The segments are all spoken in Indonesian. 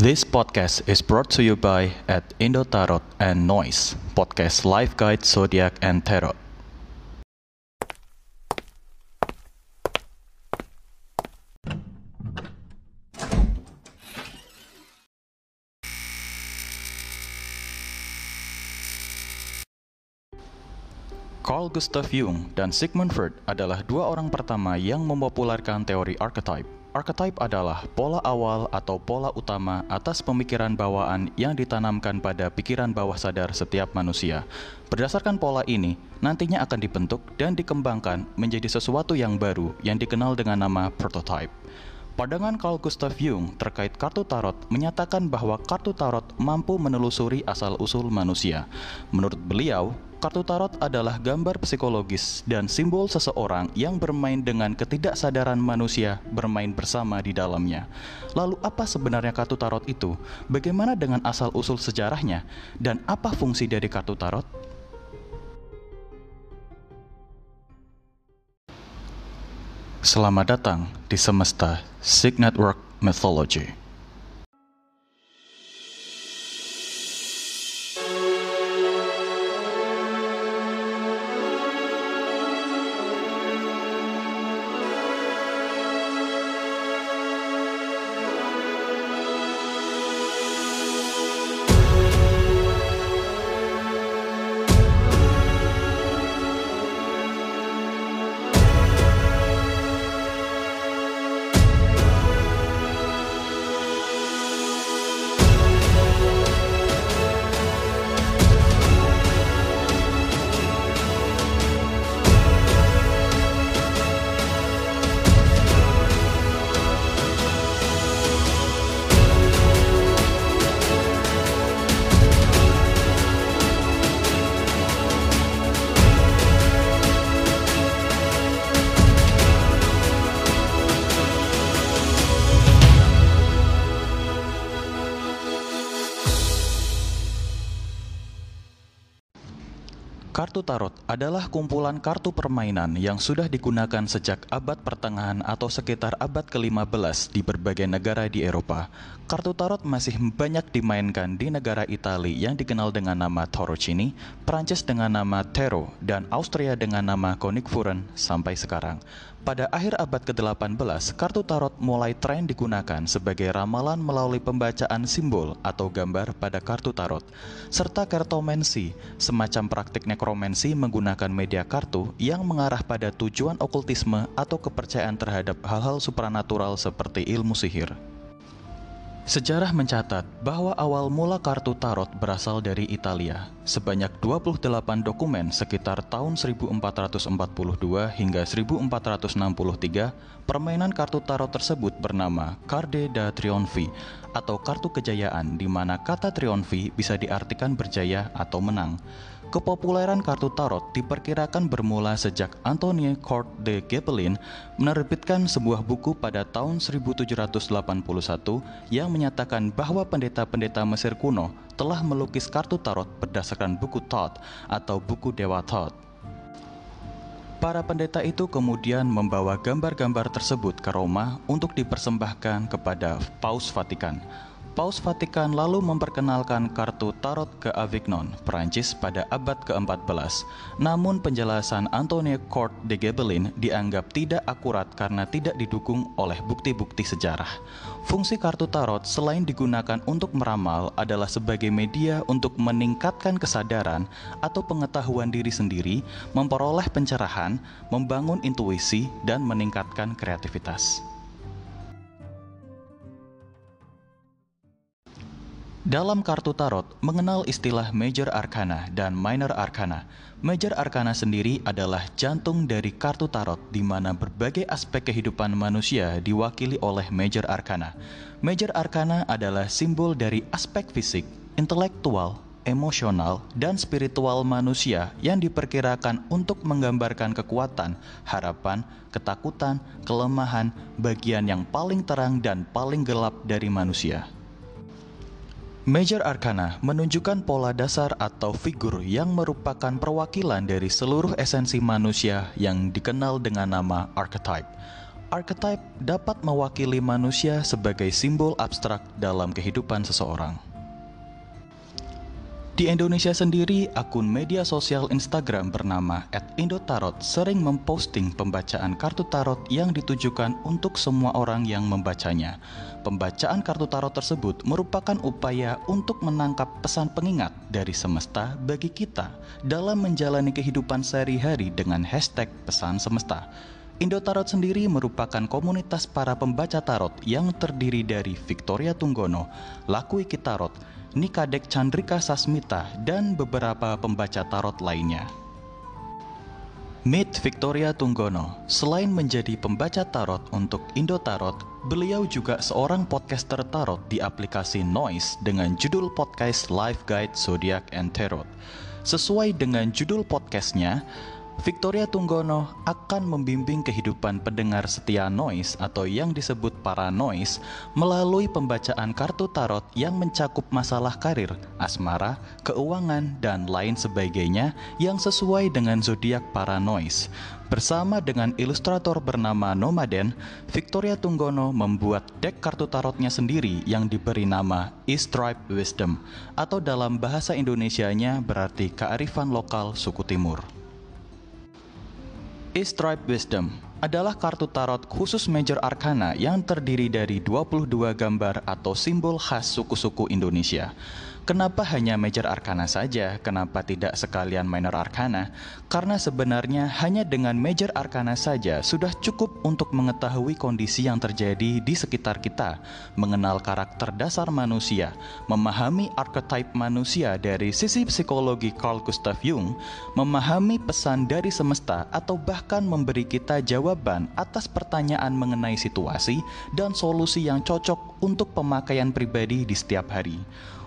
This podcast is brought to you by at Indo Tarot and Noise, podcast live guide zodiac and tarot. Carl Gustav Jung dan Sigmund Freud adalah dua orang pertama yang mempopulerkan teori archetype. Archetype adalah pola awal atau pola utama atas pemikiran bawaan yang ditanamkan pada pikiran bawah sadar setiap manusia. Berdasarkan pola ini, nantinya akan dibentuk dan dikembangkan menjadi sesuatu yang baru yang dikenal dengan nama prototype. Pandangan Carl Gustav Jung terkait kartu tarot menyatakan bahwa kartu tarot mampu menelusuri asal-usul manusia. Menurut beliau, kartu tarot adalah gambar psikologis dan simbol seseorang yang bermain dengan ketidaksadaran manusia bermain bersama di dalamnya. Lalu apa sebenarnya kartu tarot itu? Bagaimana dengan asal-usul sejarahnya? Dan apa fungsi dari kartu tarot? Selamat datang di Semesta Sig Network Mythology. Kartu tarot adalah kumpulan kartu permainan yang sudah digunakan sejak abad pertengahan atau sekitar abad ke-15 di berbagai negara di Eropa. Kartu tarot masih banyak dimainkan di negara Italia yang dikenal dengan nama Tarocini, Prancis dengan nama Tarot, dan Austria dengan nama Konigfuren sampai sekarang. Pada akhir abad ke-18, kartu tarot mulai tren digunakan sebagai ramalan melalui pembacaan simbol atau gambar pada kartu tarot, serta kartomansi, semacam praktik nekromansi menggunakan media kartu yang mengarah pada tujuan okultisme atau kepercayaan terhadap hal-hal supranatural seperti ilmu sihir. Sejarah mencatat bahwa awal mula kartu tarot berasal dari Italia. Sebanyak 28 dokumen sekitar tahun 1442 hingga 1463, permainan kartu tarot tersebut bernama Carte da Trionfi atau kartu kejayaan di mana kata trionfi bisa diartikan berjaya atau menang. Kepopuleran kartu tarot diperkirakan bermula sejak Antoine Court de Gébelin menerbitkan sebuah buku pada tahun 1781 yang menyatakan bahwa pendeta-pendeta Mesir kuno telah melukis kartu tarot berdasarkan buku Thoth atau buku Dewa Thoth. Para pendeta itu kemudian membawa gambar-gambar tersebut ke Roma untuk dipersembahkan kepada Paus Vatikan. Paus Vatikan lalu memperkenalkan kartu tarot ke Avignon, Prancis pada abad ke-14. Namun penjelasan Antoine Court de Gébelin dianggap tidak akurat karena tidak didukung oleh bukti-bukti sejarah. Fungsi kartu tarot selain digunakan untuk meramal adalah sebagai media untuk meningkatkan kesadaran atau pengetahuan diri sendiri, memperoleh pencerahan, membangun intuisi, dan meningkatkan kreativitas. Dalam kartu tarot mengenal istilah Major Arcana dan Minor Arcana. Major Arcana sendiri adalah jantung dari kartu tarot di mana berbagai aspek kehidupan manusia diwakili oleh Major Arcana. Major Arcana adalah simbol dari aspek fisik, intelektual, emosional, dan spiritual manusia yang diperkirakan untuk menggambarkan kekuatan, harapan, ketakutan, kelemahan, bagian yang paling terang dan paling gelap dari manusia. Major Arcana menunjukkan pola dasar atau figur yang merupakan perwakilan dari seluruh esensi manusia yang dikenal dengan nama archetype. archetype dapat mewakili manusia sebagai simbol abstrak dalam kehidupan seseorang. Di Indonesia sendiri, akun media sosial Instagram bernama @indotarot sering memposting pembacaan kartu tarot yang ditujukan untuk semua orang yang membacanya. Pembacaan kartu tarot tersebut merupakan upaya untuk menangkap pesan pengingat dari semesta bagi kita dalam menjalani kehidupan sehari-hari dengan hashtag pesan semesta. Indo Tarot sendiri merupakan komunitas para pembaca tarot yang terdiri dari Victoria Tunggono, Lakuiki Tarot, Nikadek Chandrika Sasmita, dan beberapa pembaca tarot lainnya. Meet Victoria Tunggono, selain menjadi pembaca tarot untuk Indo Tarot, beliau juga seorang podcaster tarot di aplikasi Noise dengan judul podcast Life Guide Zodiac and Tarot. Sesuai dengan judul podcastnya, Victoria Tunggono akan membimbing kehidupan pendengar setia noise atau yang disebut para noise melalui pembacaan kartu tarot yang mencakup masalah karir, asmara, keuangan, dan lain sebagainya yang sesuai dengan zodiak para noise. Bersama dengan ilustrator bernama Nomaden, Victoria Tunggono membuat deck kartu tarotnya sendiri yang diberi nama E-Stripe Wisdom atau dalam bahasa Indonesianya berarti kearifan lokal suku timur. E-Stripe Wisdom adalah kartu tarot khusus Major Arcana yang terdiri dari 22 gambar atau simbol khas suku-suku Indonesia. Kenapa hanya Major Arcana saja? Kenapa tidak sekalian Minor Arcana? Karena sebenarnya hanya dengan Major Arcana saja sudah cukup untuk mengetahui kondisi yang terjadi di sekitar kita, mengenal karakter dasar manusia, memahami archetype manusia dari sisi psikologi Carl Gustav Jung, memahami pesan dari semesta atau bahkan memberi kita jawaban atas pertanyaan mengenai situasi dan solusi yang cocok untuk pemakaian pribadi di setiap hari.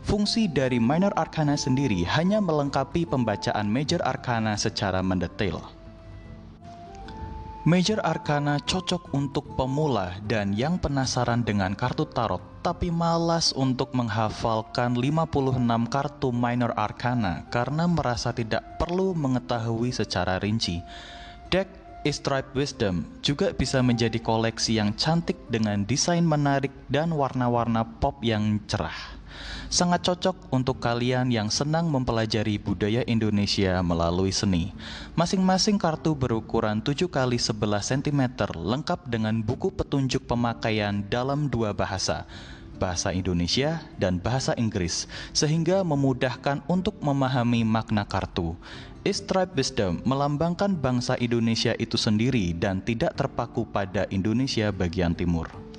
Fungsi dari minor arcana sendiri hanya melengkapi pembacaan major arcana secara mendetail. Major Arcana cocok untuk pemula dan yang penasaran dengan kartu tarot tapi malas untuk menghafalkan 56 kartu Minor Arcana karena merasa tidak perlu mengetahui secara rinci. Deck Stripe Wisdom juga bisa menjadi koleksi yang cantik dengan desain menarik dan warna-warna pop yang cerah sangat cocok untuk kalian yang senang mempelajari budaya Indonesia melalui seni. Masing-masing kartu berukuran 7 x 11 cm lengkap dengan buku petunjuk pemakaian dalam dua bahasa bahasa Indonesia dan bahasa Inggris, sehingga memudahkan untuk memahami makna kartu. Stripe Wisdom melambangkan bangsa Indonesia itu sendiri dan tidak terpaku pada Indonesia bagian timur.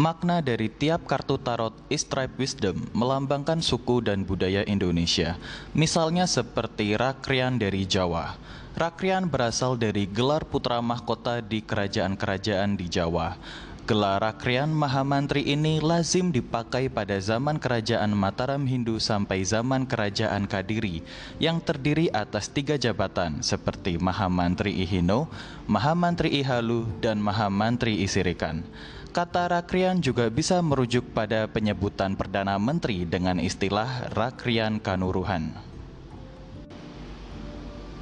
Makna dari tiap kartu tarot Stripe Wisdom melambangkan suku dan budaya Indonesia. Misalnya seperti Rakrian dari Jawa. Rakrian berasal dari gelar putra mahkota di kerajaan-kerajaan di Jawa. Gelar Rakrian Mahamantri ini lazim dipakai pada zaman kerajaan Mataram Hindu sampai zaman kerajaan Kadiri yang terdiri atas tiga jabatan seperti Mahamantri Ihino, Mahamantri Ihalu, dan Mahamantri Isirikan. Kata rakrian juga bisa merujuk pada penyebutan Perdana Menteri dengan istilah rakrian kanuruhan.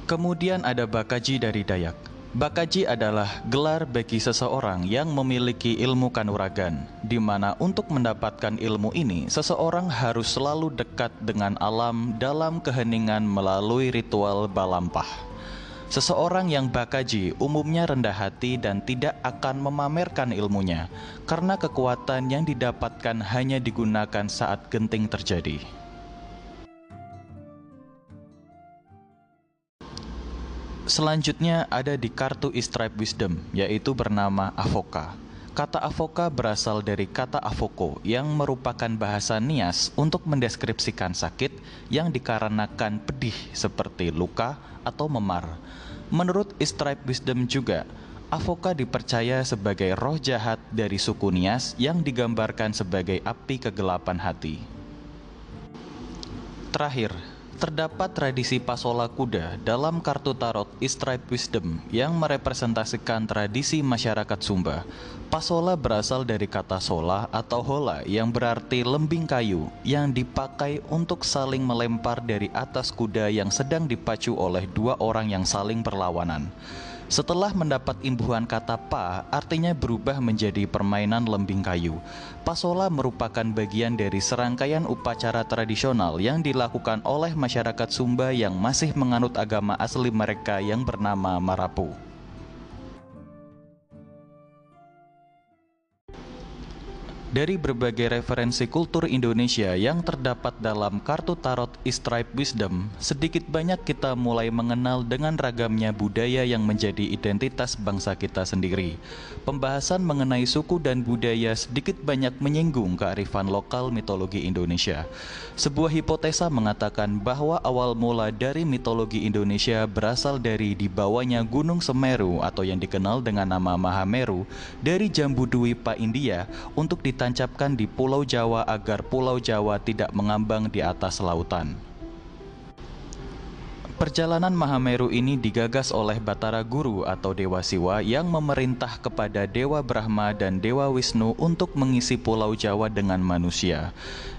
Kemudian ada bakaji dari Dayak. Bakaji adalah gelar bagi seseorang yang memiliki ilmu kanuragan, di mana untuk mendapatkan ilmu ini, seseorang harus selalu dekat dengan alam dalam keheningan melalui ritual balampah. Seseorang yang bakaji umumnya rendah hati dan tidak akan memamerkan ilmunya, karena kekuatan yang didapatkan hanya digunakan saat genting terjadi. Selanjutnya ada di kartu Stripe Wisdom, yaitu bernama Avoka. Kata avoka berasal dari kata avoko yang merupakan bahasa Nias untuk mendeskripsikan sakit yang dikarenakan pedih seperti luka atau memar. Menurut Stripe Wisdom juga, avoka dipercaya sebagai roh jahat dari suku Nias yang digambarkan sebagai api kegelapan hati. Terakhir, Terdapat tradisi pasola kuda dalam kartu tarot Stripe Wisdom yang merepresentasikan tradisi masyarakat Sumba. Pasola berasal dari kata sola atau hola yang berarti lembing kayu yang dipakai untuk saling melempar dari atas kuda yang sedang dipacu oleh dua orang yang saling berlawanan. Setelah mendapat imbuhan kata pa, artinya berubah menjadi permainan lembing kayu. Pasola merupakan bagian dari serangkaian upacara tradisional yang dilakukan oleh masyarakat Sumba yang masih menganut agama asli mereka yang bernama Marapu. Dari berbagai referensi kultur Indonesia yang terdapat dalam kartu tarot Stripe Wisdom, sedikit banyak kita mulai mengenal dengan ragamnya budaya yang menjadi identitas bangsa kita sendiri. Pembahasan mengenai suku dan budaya sedikit banyak menyinggung kearifan lokal mitologi Indonesia. Sebuah hipotesa mengatakan bahwa awal mula dari mitologi Indonesia berasal dari dibawanya Gunung Semeru atau yang dikenal dengan nama Mahameru dari Jambu Dwipa India untuk di ditancapkan di Pulau Jawa agar Pulau Jawa tidak mengambang di atas lautan. Perjalanan Mahameru ini digagas oleh Batara Guru atau Dewa Siwa yang memerintah kepada Dewa Brahma dan Dewa Wisnu untuk mengisi Pulau Jawa dengan manusia.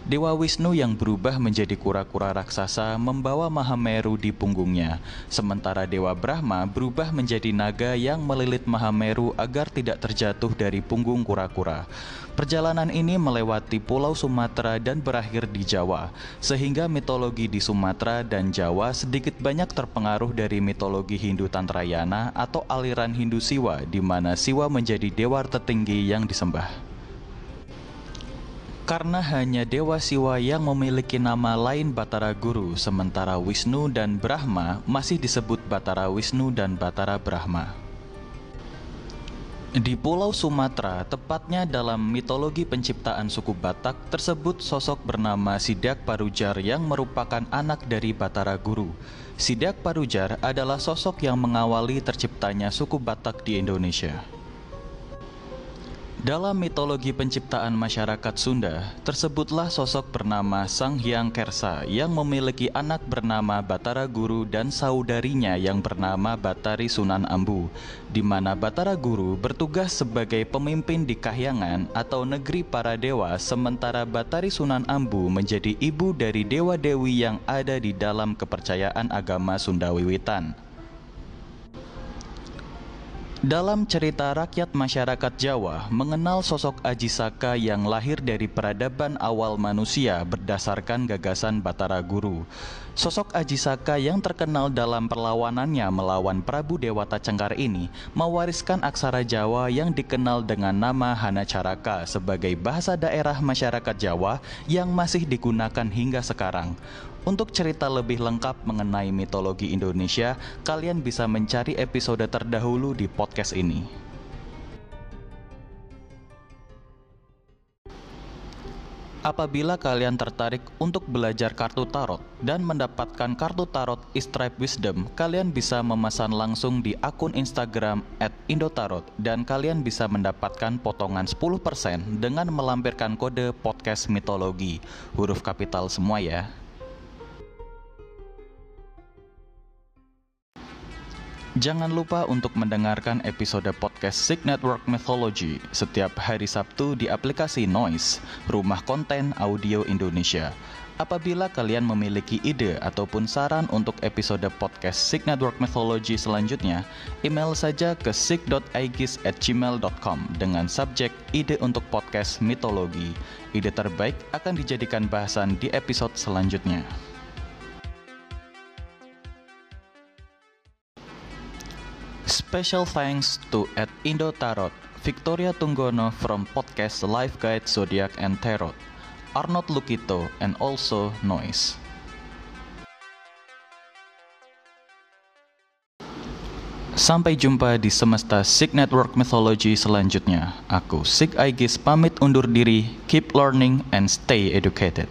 Dewa Wisnu yang berubah menjadi kura-kura raksasa membawa Mahameru di punggungnya, sementara Dewa Brahma berubah menjadi naga yang melilit Mahameru agar tidak terjatuh dari punggung kura-kura. Perjalanan ini melewati Pulau Sumatera dan berakhir di Jawa, sehingga mitologi di Sumatera dan Jawa sedikit banyak terpengaruh dari mitologi Hindu Tantrayana atau aliran Hindu Siwa, di mana Siwa menjadi dewa tertinggi yang disembah. Karena hanya Dewa Siwa yang memiliki nama lain Batara Guru, sementara Wisnu dan Brahma masih disebut Batara Wisnu dan Batara Brahma. Di Pulau Sumatera, tepatnya dalam mitologi penciptaan suku Batak, tersebut sosok bernama Sidak Parujar yang merupakan anak dari Batara Guru. Sidak Parujar adalah sosok yang mengawali terciptanya suku Batak di Indonesia. Dalam mitologi penciptaan masyarakat Sunda, tersebutlah sosok bernama Sang Hyang Kersa yang memiliki anak bernama Batara Guru dan saudarinya yang bernama Batari Sunan Ambu, di mana Batara Guru bertugas sebagai pemimpin di Kahyangan atau negeri para dewa, sementara Batari Sunan Ambu menjadi ibu dari dewa-dewi yang ada di dalam kepercayaan agama Sunda Wiwitan. Dalam cerita rakyat masyarakat Jawa mengenal sosok Aji Saka yang lahir dari peradaban awal manusia berdasarkan gagasan Batara Guru. Sosok Aji Saka yang terkenal dalam perlawanannya melawan Prabu Dewata Cengkar ini mewariskan aksara Jawa yang dikenal dengan nama Hana Caraka sebagai bahasa daerah masyarakat Jawa yang masih digunakan hingga sekarang. Untuk cerita lebih lengkap mengenai mitologi Indonesia, kalian bisa mencari episode terdahulu di podcast ini. Apabila kalian tertarik untuk belajar kartu tarot dan mendapatkan kartu tarot Stripe Wisdom, kalian bisa memesan langsung di akun Instagram @indotarot dan kalian bisa mendapatkan potongan 10% dengan melampirkan kode podcast mitologi. Huruf kapital semua ya. Jangan lupa untuk mendengarkan episode podcast Sig Network Mythology setiap hari Sabtu di aplikasi Noise, rumah konten audio Indonesia. Apabila kalian memiliki ide ataupun saran untuk episode podcast Sig Network Mythology selanjutnya, email saja ke sig.aegis@gmail.com dengan subjek ide untuk podcast mitologi. Ide terbaik akan dijadikan bahasan di episode selanjutnya. Special thanks to at Indo Tarot, Victoria Tunggono from podcast Life Guide Zodiac and Tarot, Arnold Lukito, and also Noise. Sampai jumpa di semesta Sig Network Mythology selanjutnya. Aku Sig Aegis pamit undur diri, keep learning and stay educated.